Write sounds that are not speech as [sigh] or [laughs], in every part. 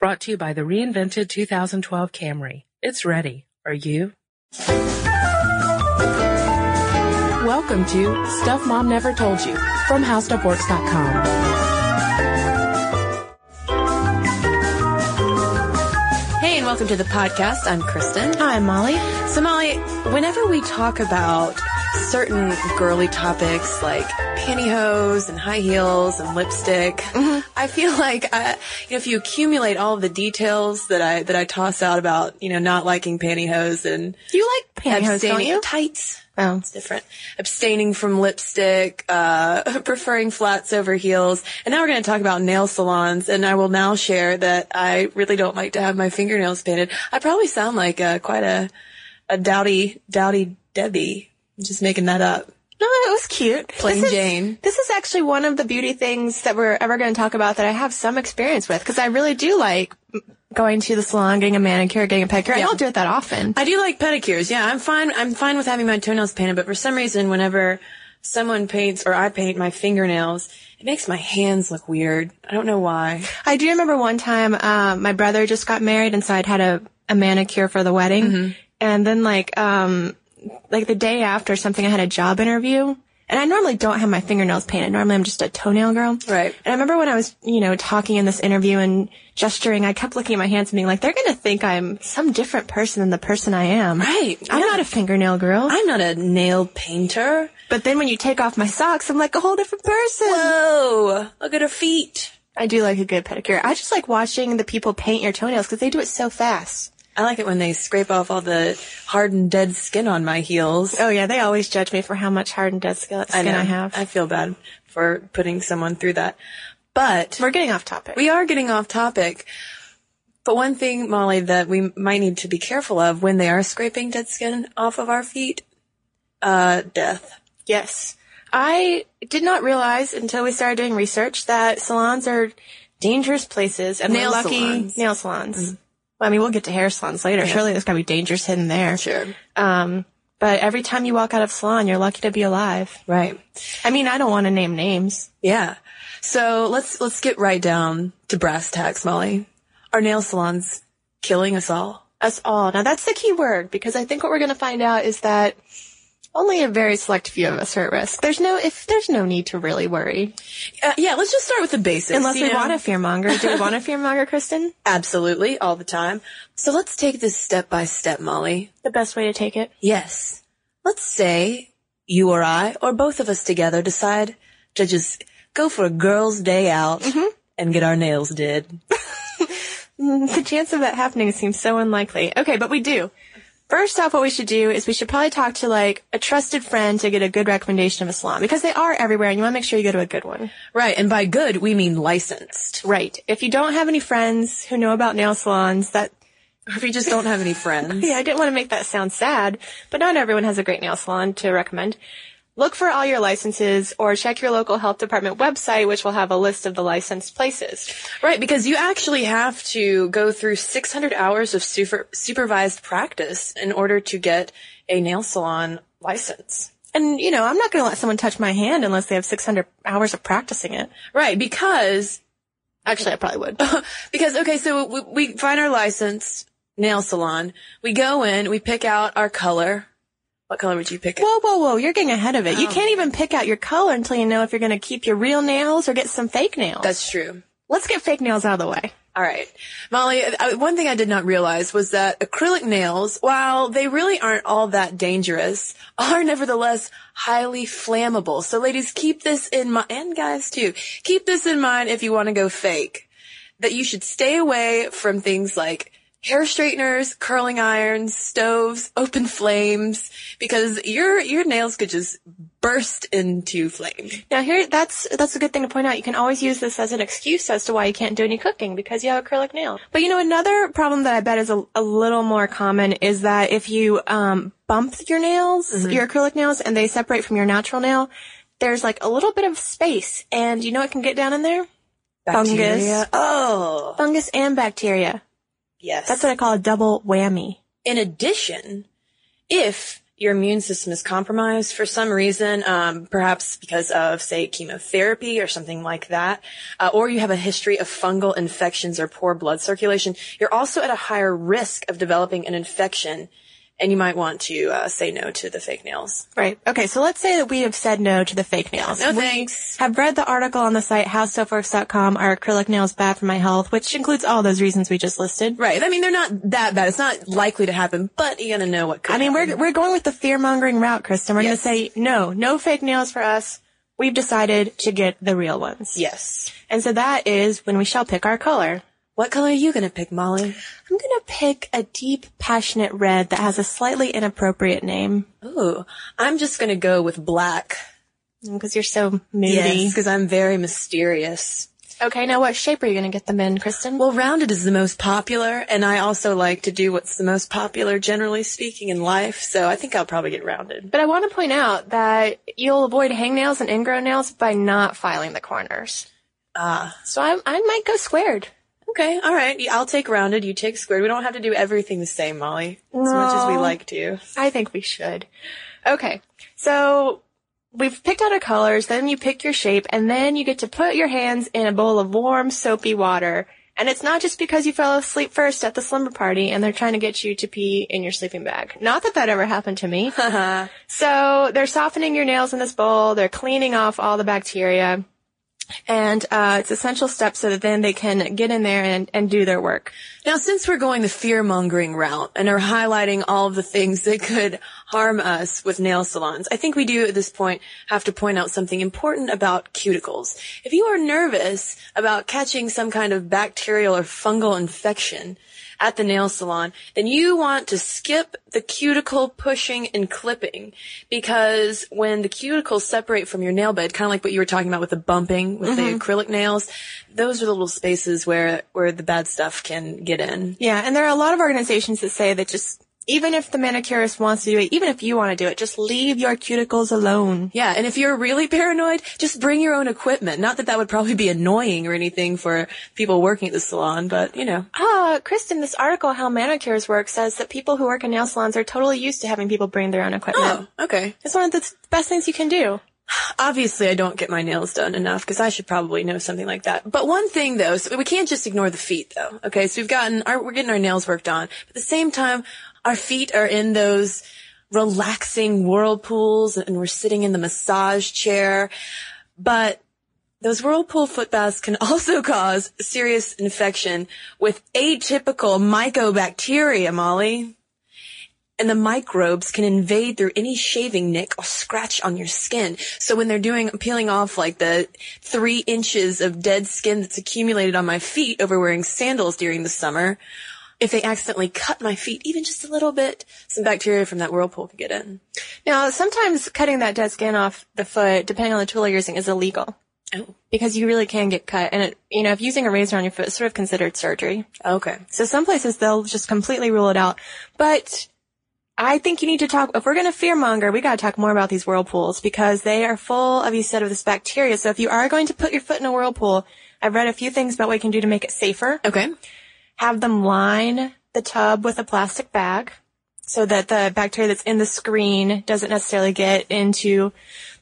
Brought to you by the reinvented 2012 Camry. It's ready. Are you? Welcome to Stuff Mom Never Told You from HowStuffWorks.com. Hey, and welcome to the podcast. I'm Cristen. Hi, I'm Molly. So, Molly, whenever we talk about certain girly topics like pantyhose and high heels and lipstick. Mm-hmm. I feel like I, you know, if you accumulate all of the details that I that I toss out about you know not liking pantyhose and Do you like pantyhose, don't you? Tights. Oh, it's different. Abstaining from lipstick, uh, [laughs] preferring flats over heels. And now we're going to talk about nail salons. And I will now share that I really don't like to have my fingernails painted. I probably sound like uh, quite a, a dowdy, dowdy Debbie I'm just making that up. No, it was cute. Plain this Jane. Is, this is actually one of the beauty things that we're ever going to talk about that I have some experience with because I really do like going to the salon, getting a manicure, getting a pedicure. Yeah. I don't do it that often. I do like pedicures. Yeah, I'm fine. I'm fine with having my toenails painted, but for some reason, whenever someone paints or I paint my fingernails, it makes my hands look weird. I don't know why. I do remember one time, um, my brother just got married and so I'd had a, a manicure for the wedding. Mm-hmm. And then like, um, like the day after something, I had a job interview. And I normally don't have my fingernails painted. Normally I'm just a toenail girl. Right. And I remember when I was, you know, talking in this interview and gesturing, I kept looking at my hands and being like, they're going to think I'm some different person than the person I am. Right. I'm yeah. not a fingernail girl. I'm not a nail painter. But then when you take off my socks, I'm like a whole different person. Whoa. Look at her feet. I do like a good pedicure. I just like watching the people paint your toenails because they do it so fast. I like it when they scrape off all the hardened dead skin on my heels. Oh yeah, they always judge me for how much hardened dead skin I, I have. I feel bad for putting someone through that. But we're getting off topic. We are getting off topic. But one thing, Molly, that we might need to be careful of when they are scraping dead skin off of our feet, uh, death. Yes. I did not realize until we started doing research that salons are dangerous places and nail lucky salons. nail salons. Mm-hmm. Well, I mean, we'll get to hair salons later. Yeah. Surely there's gotta be dangers hidden there. Sure. Um, but every time you walk out of salon, you're lucky to be alive. Right. I mean, I don't want to name names. Yeah. So let's, let's get right down to brass tacks, Molly. Are nail salons killing us all? Us all. Now that's the key word because I think what we're going to find out is that only a very select few of us are at risk. There's no if there's no need to really worry. Uh, yeah, let's just start with the basics. Unless we know? want a fearmonger. Do we want a fearmonger, Cristen? [laughs] Absolutely, all the time. So let's take this step by step, Molly. The best way to take it? Yes. Let's say you or I, or both of us together, decide to just go for a girl's day out mm-hmm. and get our nails did. [laughs] the chance of that happening seems so unlikely. Okay, but we do. First off, what we should do is we should probably talk to like a trusted friend to get a good recommendation of a salon because they are everywhere and you want to make sure you go to a good one. Right. And by good, we mean licensed. Right. If you don't have any friends who know about nail salons, that or if you just don't have any friends. [laughs] yeah, I didn't want to make that sound sad, but not everyone has a great nail salon to recommend. Look for all your licenses or check your local health department website, which will have a list of the licensed places. Right, because you actually have to go through 600 hours of super, supervised practice in order to get a nail salon license. And, you know, I'm not going to let someone touch my hand unless they have 600 hours of practicing it. Right, because... Actually, I probably would. [laughs] because, okay, so we, we find our license, nail salon. We go in, we pick out our color, what color would you pick? Whoa, whoa, whoa. You're getting ahead of it. Oh. You can't even pick out your color until you know if you're going to keep your real nails or get some fake nails. That's true. Let's get fake nails out of the way. All right. Molly, one thing I did not realize was that acrylic nails, while they really aren't all that dangerous, are nevertheless highly flammable. So ladies, keep this in mind, and guys too, keep this in mind if you want to go fake. That you should stay away from things like hair straighteners, curling irons, stoves, open flames, because your your nails could just burst into flame. Now here, that's that's a good thing to point out. You can always use this as an excuse as to why you can't do any cooking because you have acrylic nail. But you know, another problem that I bet is a, a little more common is that if you um, bump your nails, mm-hmm. your acrylic nails, and they separate from your natural nail, there's like a little bit of space, and you know what can get down in there? Bacteria. Fungus. Oh, fungus and bacteria. Yes. That's what I call a double whammy. In addition, if your immune system is compromised for some reason, um, perhaps because of, say, chemotherapy or something like that, uh, or you have a history of fungal infections or poor blood circulation, you're also at a higher risk of developing an infection and you might want to uh, say no to the fake nails. Right. Okay. So let's say that we have said no to the fake nails. No we thanks. have read the article on the site howstuffworks.com. Are acrylic nails bad for my health? Which includes all those reasons we just listed. Right. I mean, they're not that bad. It's not likely to happen, but you gotta know what could I mean, happen. we're we're going with the fear mongering route, Cristen. We're Yes. going to say no, no fake nails for us. We've decided to get the real ones. Yes. And so that is when we shall pick our color. What color are you gonna pick, Molly? I'm going to pick a deep, passionate red that has a slightly inappropriate name Ooh, I'm just gonna go with black. because you're so moody. Yes, because I'm very mysterious. Okay, now what shape are you going to get them in, Cristen? Well, rounded is the most popular, and I also like to do what's the most popular, generally speaking, in life. So I think I'll probably get rounded. But I want to point out that you'll avoid hangnails and ingrown nails by not filing the corners. Ah, So I, I might go squared. Okay, all right. I'll take rounded. You take squared. We don't have to do everything the same, Molly, as much as we like to. I think we should. Okay, so we've picked out our colors, then you pick your shape, and then you get to put your hands in a bowl of warm, soapy water. And it's not just because you fell asleep first at the slumber party and they're trying to get you to pee in your sleeping bag. Not that that ever happened to me. [laughs] So they're softening your nails in this bowl. They're cleaning off all the bacteria. And uh, it's essential steps so that then they can get in there and, and do their work. Now, since we're going the fear mongering route and are highlighting all of the things that could harm us with nail salons, I think we do at this point have to point out something important about cuticles. If you are nervous about catching some kind of bacterial or fungal infection at the nail salon, then you want to skip the cuticle pushing and clipping because when the cuticles separate from your nail bed, kind of like what you were talking about with the bumping with the mm-hmm. acrylic nails, those are the little spaces where, where the bad stuff can get in. Yeah, and there are a lot of organizations that say that just even if the manicurist wants to do it, even if you want to do it, just leave your cuticles alone. Yeah, and if you're really [laughs] paranoid, just bring your own equipment. Not that that would probably be annoying or anything for people working at the salon, but you know. Ah, Cristen, this article, How Manicures Work, says that people who work in nail salons are totally used to having people bring their own equipment. Oh, okay. It's one of the best things you can do. [sighs] Obviously, I don't get my nails done enough because I should probably know something like that. But one thing though, so we can't just ignore the feet though. Okay, so we've gotten our, we're getting our nails worked on. But at the same time, our feet are in those relaxing whirlpools and we're sitting in the massage chair. But those whirlpool foot baths can [laughs] also cause serious infection with atypical mycobacteria, Molly. And the microbes can invade through any shaving nick or scratch on your skin. So when they're doing, peeling off like the three inches of dead skin that's accumulated on my feet over wearing sandals during the summer, if they accidentally cut my feet even just a little bit, some bacteria from that whirlpool could get in. Now, sometimes cutting that dead skin off the foot, depending on the tool you're using, is illegal. Oh, Because you really can get cut. And it, you know, if using a razor on your foot is sort of considered surgery. okay. So some places they'll just completely rule it out. But I think you need to talk, if we're going to fearmonger, we got to talk more about these whirlpools because they are full of, you said, of this bacteria. So if you are going to put your foot in a whirlpool, I've read a few things about what you can do to make it safer. Okay. Have them line the tub with a plastic bag so that the bacteria that's in the screen doesn't necessarily get into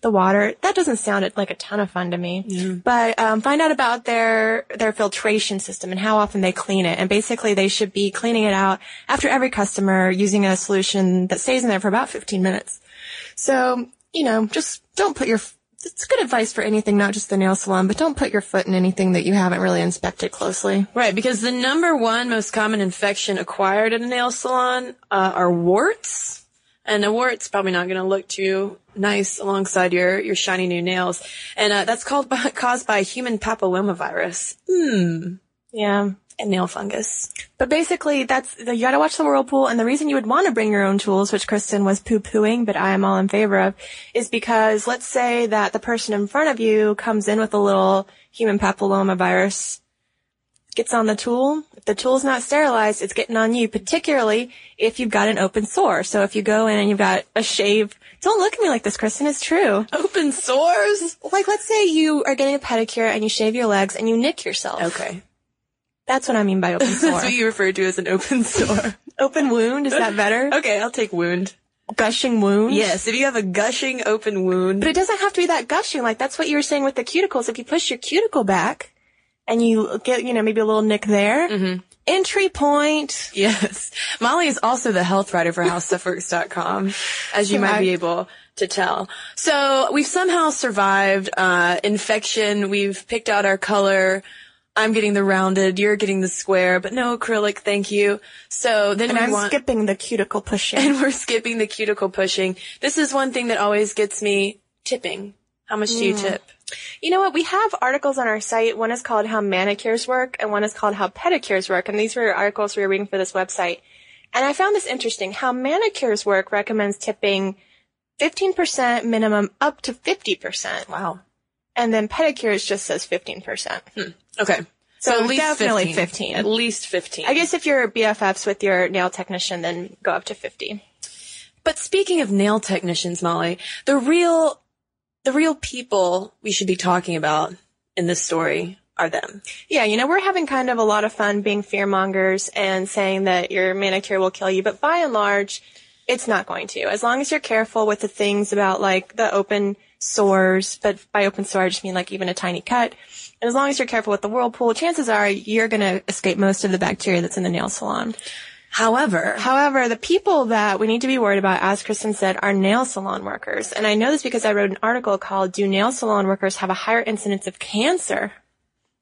the water. That doesn't sound like a ton of fun to me. But um, find out about their their filtration system and how often they clean it. And basically, they should be cleaning it out after every customer using a solution that stays in there for about 15 minutes. So you know, just don't put your it's good advice for anything, not just the nail salon, but don't put your foot in anything that you haven't really inspected closely. Right, because the number one most common infection acquired at a nail salon uh, are warts. And a wart's probably not going to look too nice alongside your, your shiny new nails. And uh, that's called by, [laughs] caused by human papillomavirus. Hmm. Yeah. And nail fungus. But basically, that's you got to watch the whirlpool, and the reason you would want to bring your own tools, which Cristen was poo-pooing, but I am all in favor of, is because let's say that the person in front of you comes in with a little human papillomavirus, gets on the tool. If the tool's not sterilized, it's getting on you, particularly if you've got an open sore. So if you go in and you've got a shave, don't look at me like this, Cristen. It's true. Open sores? Like, let's say you are getting a pedicure and you shave your legs and you nick yourself. Okay. That's what I mean by open [laughs] sore. That's what you refer to as an open sore. [laughs] open wound, is that better? [laughs] okay, I'll take wound. gushing wound? Yes, if you have a gushing open wound. But it doesn't have to be that gushing. Like that's what you were saying with the cuticles. If you push your cuticle back and you get, you know, maybe a little nick there, Mm-hmm. entry point. Yes. Molly is also the health writer for HowStuffWorks.com, as you might be able to tell. So we've somehow survived, uh, infection. We've picked out our color. I'm getting the rounded, you're getting the square, but no acrylic, thank you. So then And I'm want, skipping the cuticle pushing. and [laughs] we're skipping the cuticle pushing. This is one thing that always gets me tipping. How much do you mm. tip? You know what? We have articles on our site. One is called How Manicures Work and one is called How Pedicures Work. And these were articles we were reading for this website. And I found this interesting. How Manicures Work recommends tipping 15% minimum up to 50%. Wow. And then pedicures just says 15%. Hmm. Okay. So at least definitely 15. 15. At least 15. I guess if you're BFFs with your nail technician, then go up to 50. But speaking of nail technicians, Molly, the real, the real people we should be talking about in this story are them. Yeah, you know, we're having kind of a lot of fun being fear mongers and saying that your manicure will kill you, but by and large, it's not going to. As long as you're careful with the things about like the open sores, but by open sore, I just mean like even a tiny cut. And as long as you're careful with the whirlpool, chances are you're going to escape most of the bacteria that's in the nail salon. However, However, the people that we need to be worried about, as Cristen said, are nail salon workers. And I know this because I wrote an article called Do Nail Salon Workers Have a Higher Incidence of Cancer?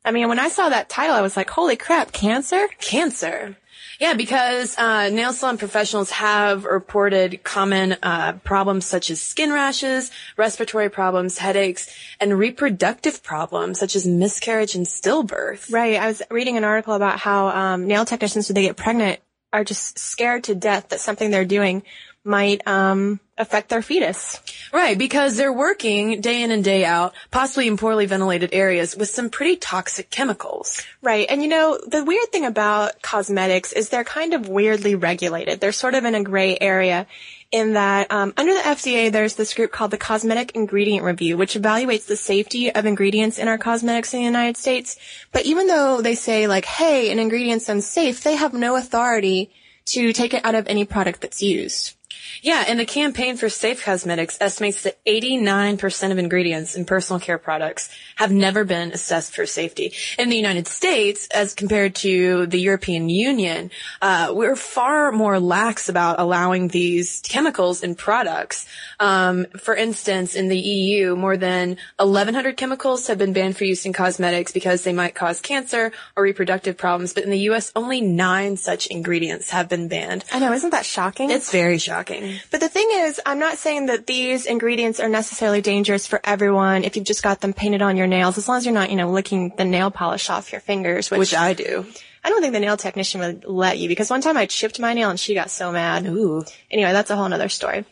I mean, when I saw that title, I was like, holy crap, cancer? cancer. Yeah, because uh, nail salon professionals have reported common uh, problems such as skin rashes, respiratory problems, headaches, and reproductive problems such as miscarriage and stillbirth. Right. I was reading an article about how um, nail technicians, when they get pregnant, are just scared to death that something they're doing might um, affect their fetus. Right, because they're working day in and day out, possibly in poorly ventilated areas with some pretty toxic chemicals. Right. And you know, the weird thing about cosmetics is they're kind of weirdly regulated. They're sort of in a gray area in that um, under the FDA, there's this group called the Cosmetic Ingredient Review, which evaluates the safety of ingredients in our cosmetics in the United States. But even though they say like, hey, an ingredient's unsafe, they have no authority to take it out of any product that's used. Yeah, and the campaign for Safe Cosmetics estimates that 89% of ingredients in personal care products have never been assessed for safety. In the United States, as compared to the European Union, uh, we're far more lax about allowing these chemicals in products. Um, for instance, in the EU, more than 1,100 chemicals have been banned for use in cosmetics because they might cause cancer or reproductive problems. But in the U.S., only nine such ingredients have been banned. I know, isn't that shocking? It's very shocking. But the thing is, I'm not saying that these ingredients are necessarily dangerous for everyone if you've just got them painted on your nails, as long as you're not, you know, licking the nail polish off your fingers, which, Which I do. I don't think the nail technician would let you because one time I chipped my nail and she got so mad. Ooh. Anyway, that's a whole nother story.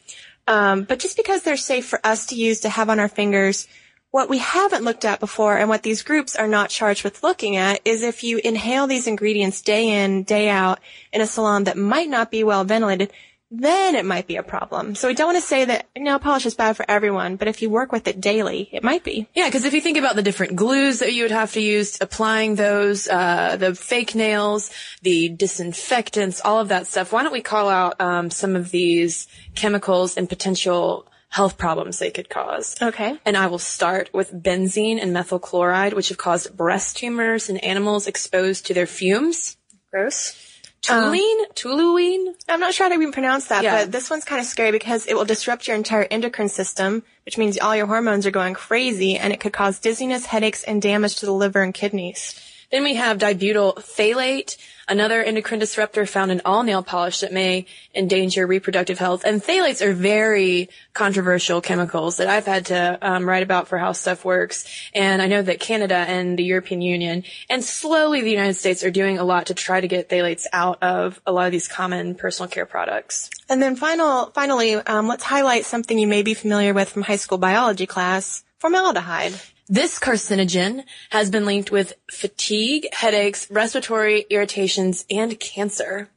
Um, but just because they're safe for us to use to have on our fingers, what we haven't looked at before and what these groups are not charged with looking at is if you inhale these ingredients day in, day out in a salon that might not be well ventilated, then it might be a problem. So we don't want to say that nail polish is bad for everyone, but if you work with it daily, it might be. Yeah, because if you think about the different glues that you would have to use, applying those, uh, the fake nails, the disinfectants, all of that stuff, why don't we call out um, some of these chemicals and potential health problems they could cause? Okay. And I will start with benzene and methyl chloride, which have caused breast tumors in animals exposed to their fumes. Gross. Uh, Toluene? Toluene? I'm not sure how to even pronounce that, Yeah. but this one's kind of scary because it will disrupt your entire endocrine system, which means all your hormones are going crazy and it could cause dizziness, headaches, and damage to the liver and kidneys. Then we have dibutyl phthalate, another endocrine disruptor found in all nail polish that may endanger reproductive health. And phthalates are very controversial chemicals that I've had to um, write about for how stuff works. And I know that Canada and the European Union and slowly the United States are doing a lot to try to get phthalates out of a lot of these common personal care products. And then final, finally, um, let's highlight something you may be familiar with from high school biology class, formaldehyde. This carcinogen has been linked with fatigue, headaches, respiratory irritations, and cancer.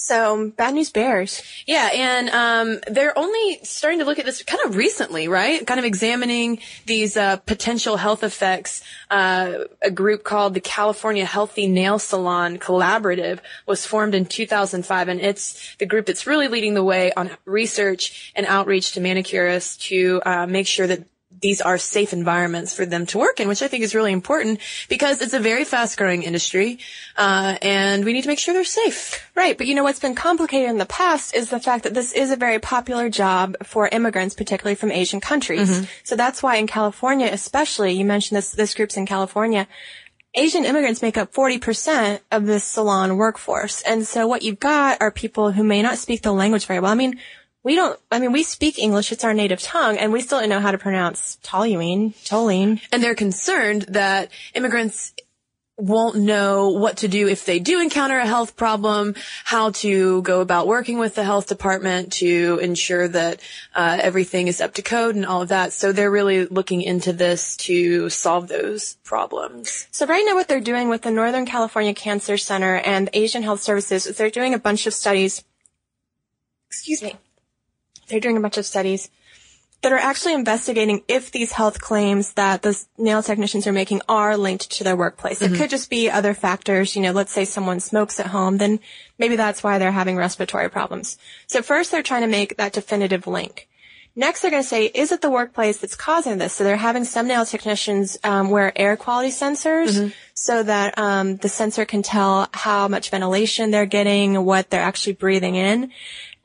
So bad news bears. Yeah, and um, they're only starting to look at this kind of recently, right? Kind of examining these uh, potential health effects. Uh, a group called the California Healthy Nail Salon Collaborative was formed in 2005, and it's the group that's really leading the way on research and outreach to manicurists to uh, make sure that these are safe environments for them to work in, which I think is really important because it's a very fast growing industry, uh, and we need to make sure they're safe. Right, but you know what's been complicated in the past is the fact that this is a very popular job for immigrants, particularly from Asian countries. Mm-hmm. So that's why in California, especially, you mentioned this, this group's in California, Asian immigrants make up 40% of this salon workforce. And so what you've got are people who may not speak the language very well. I mean, we don't, I mean, we speak English, it's our native tongue, and we still don't know how to pronounce toluene, toluene. And they're concerned that immigrants won't know what to do if they do encounter a health problem, how to go about working with the health department to ensure that uh, everything is up to code and all of that. So they're really looking into this to solve those problems. So right now what they're doing with the Northern California Cancer Center and Asian Health Services is they're doing a bunch of studies. Excuse me they're doing a bunch of studies that are actually investigating if these health claims that the nail technicians are making are linked to their workplace. Mm-hmm. It could just be other factors. You know, let's say someone smokes at home, then maybe that's why they're having respiratory problems. So first they're trying to make that definitive link. Next, they're going to say, is it the workplace that's causing this? So they're having some nail technicians um, wear air quality sensors mm-hmm. so that um, the sensor can tell how much ventilation they're getting, what they're actually breathing in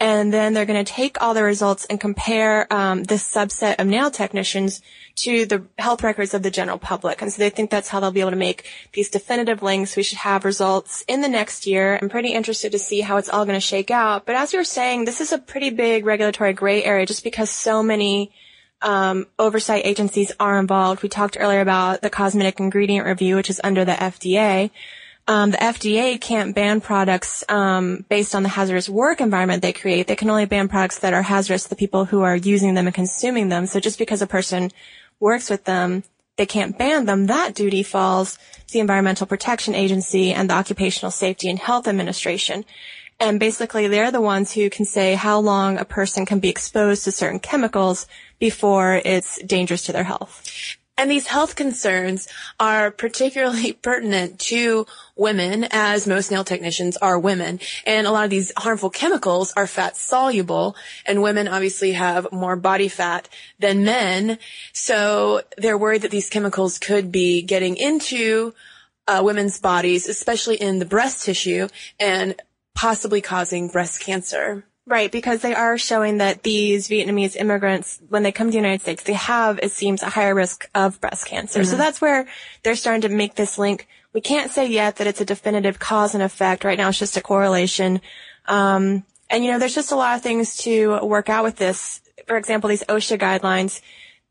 and then they're going to take all the results and compare um, this subset of nail technicians to the health records of the general public. And so they think that's how they'll be able to make these definitive links. We should have results in the next year. I'm pretty interested to see how it's all going to shake out. But as you were saying, this is a pretty big regulatory gray area just because so many um, oversight agencies are involved. We talked earlier about the cosmetic ingredient review, which is under the FDA. Um, the FDA can't ban products um, based on the hazardous work environment they create. They can only ban products that are hazardous to the people who are using them and consuming them. So just because a person works with them, they can't ban them. That duty falls to the Environmental Protection Agency and the Occupational Safety and Health Administration. And basically, they're the ones who can say how long a person can be exposed to certain chemicals before it's dangerous to their health. And these health concerns are particularly [laughs] pertinent to women as most nail technicians are women. And a lot of these harmful chemicals are fat soluble and women obviously have more body fat than men. So they're worried that these chemicals could be getting into uh, women's bodies, especially in the breast tissue and possibly causing breast cancer. Right, because they are showing that these Vietnamese immigrants, when they come to the United States, they have, it seems, a higher risk of breast cancer. Mm-hmm. So that's where they're starting to make this link. We can't say yet that it's a definitive cause and effect. Right now it's just a correlation. Um, and you know, there's just a lot of things to work out with this. For example, these OSHA guidelines,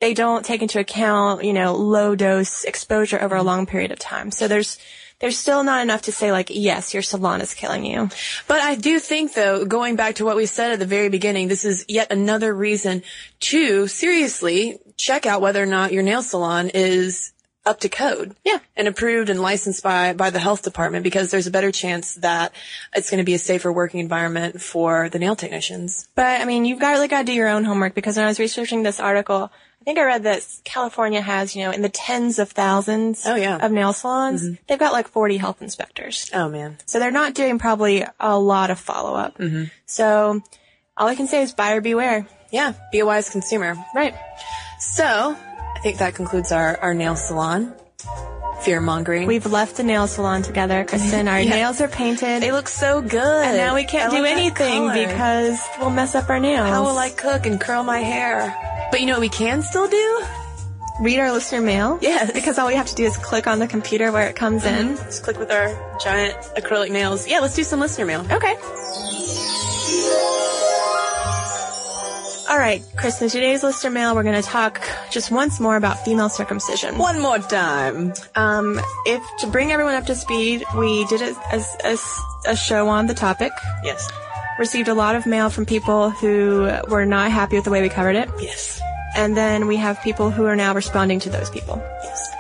they don't take into account, you know, low dose exposure over a long period of time. So there's, there's still not enough to say like, yes, your salon is killing you. But I do think though, going back to what we said at the very beginning, this is yet another reason to seriously check out whether or not your nail salon is up to code. Yeah. And approved and licensed by, by the health department because there's a better chance that it's going to be a safer working environment for the nail technicians. But I mean, you've got really got to do your own homework because when I was researching this article, I think I read that California has, you know, in the tens of thousands oh, yeah. of nail salons, mm-hmm. they've got like 40 health inspectors. Oh man. So they're not doing probably a lot of follow up. Mm-hmm. So all I can say is buyer beware. Yeah. Be a wise consumer. Right. So I think that concludes our, our nail salon fear mongering. We've left the nail salon together, Cristen. Our [laughs] yeah. nails are painted. They look so good. And now we can't I do anything because we'll mess up our nails. How will I cook and curl my hair? But you know what we can still do? Read our listener mail. Yes. Because all we have to do is click on the computer where it comes mm-hmm. in. Just click with our giant acrylic nails. Yeah, let's do some listener mail. Okay. All right, Cristen, today's listener mail, we're going to talk just once more about female circumcision. One more time. Um, if to bring everyone up to speed, we did a, a, a show on the topic. Yes. Received a lot of mail from people who were not happy with the way we covered it. Yes. And then we have people who are now responding to those people. Yes.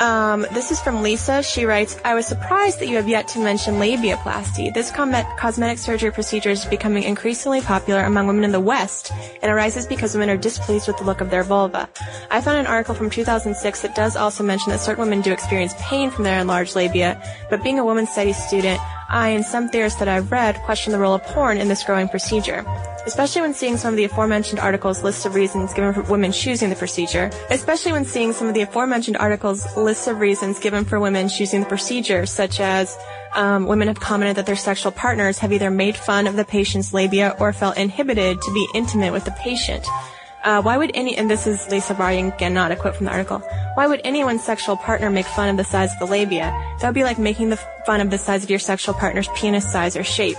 Um, this is from Lisa. She writes, I was surprised that you have yet to mention labiaplasty. This com- cosmetic surgery procedure is becoming increasingly popular among women in the West and arises because women are displeased with the look of their vulva. I found an article from 2006 that does also mention that certain women do experience pain from their enlarged labia, but being a women's studies student, I and some theorists that I've read question the role of porn in this growing procedure especially when seeing some of the aforementioned articles lists of reasons given for women choosing the procedure, especially when seeing some of the aforementioned articles lists of reasons given for women choosing the procedure, such as um, women have commented that their sexual partners have either made fun of the patient's labia or felt inhibited to be intimate with the patient. Uh, why would any, and this is Lisa Barring, again, not a quote from the article, why would anyone's sexual partner make fun of the size of the labia? That would be like making the fun of the size of your sexual partner's penis size or shape.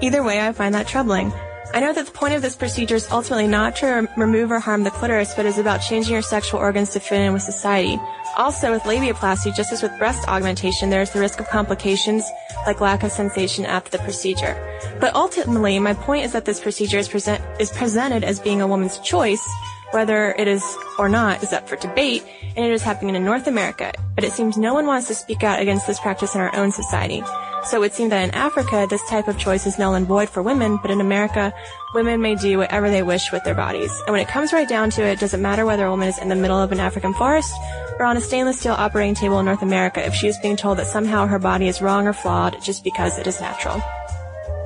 Either way, I find that troubling. I know that the point of this procedure is ultimately not to remove or harm the clitoris, but is about changing your sexual organs to fit in with society. Also, with labiaplasty, just as with breast augmentation, there is the risk of complications like lack of sensation after the procedure. But ultimately, my point is that this procedure is, present, is presented as being a woman's choice, whether it is or not is up for debate, and it is happening in North America. But it seems no one wants to speak out against this practice in our own society. So it would seem that in Africa, this type of choice is null and void for women, but in America, women may do whatever they wish with their bodies. And when it comes right down to it, it matter whether a woman is in the middle of an African forest or on a stainless steel operating table in North America if she is being told that somehow her body is wrong or flawed just because it is natural?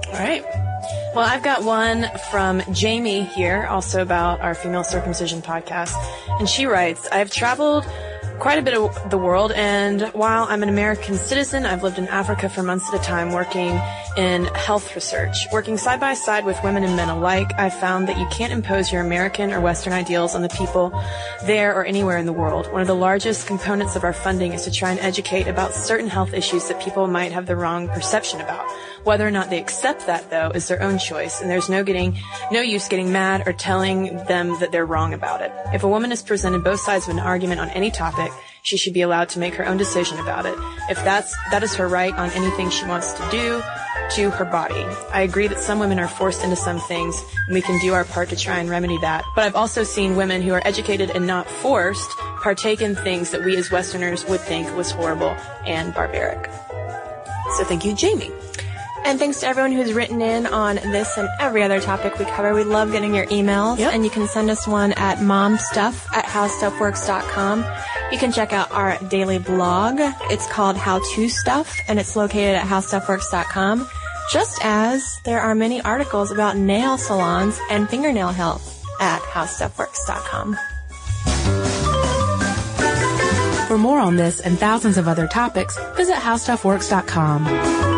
All right. Well, I've got one from Jamie here, also about our female circumcision podcast. And she writes, I've traveled quite a bit of the world. And while I'm an American citizen, I've lived in Africa for months at a time working in health research. Working side by side with women and men alike, I've found that you can't impose your American or Western ideals on the people there or anywhere in the world. One of the largest components of our funding is to try and educate about certain health issues that people might have the wrong perception about. Whether or not they accept that, though, is their own choice, and there's no getting, no use getting mad or telling them that they're wrong about it. If a woman is presented both sides of an argument on any topic, she should be allowed to make her own decision about it. If that's, that is her right on anything she wants to do to her body. I agree that some women are forced into some things, and we can do our part to try and remedy that. But I've also seen women who are educated and not forced partake in things that we as Westerners would think was horrible and barbaric. So thank you, Jamie. And thanks to everyone who's written in on this and every other topic we cover. We love getting your emails. Yep. And you can send us one at momstuff at howstuffworks.com. You can check out our daily blog. It's called How To Stuff, and it's located at howstuffworks.com. Just as there are many articles about nail salons and fingernail health at howstuffworks.com. For more on this and thousands of other topics, visit howstuffworks.com.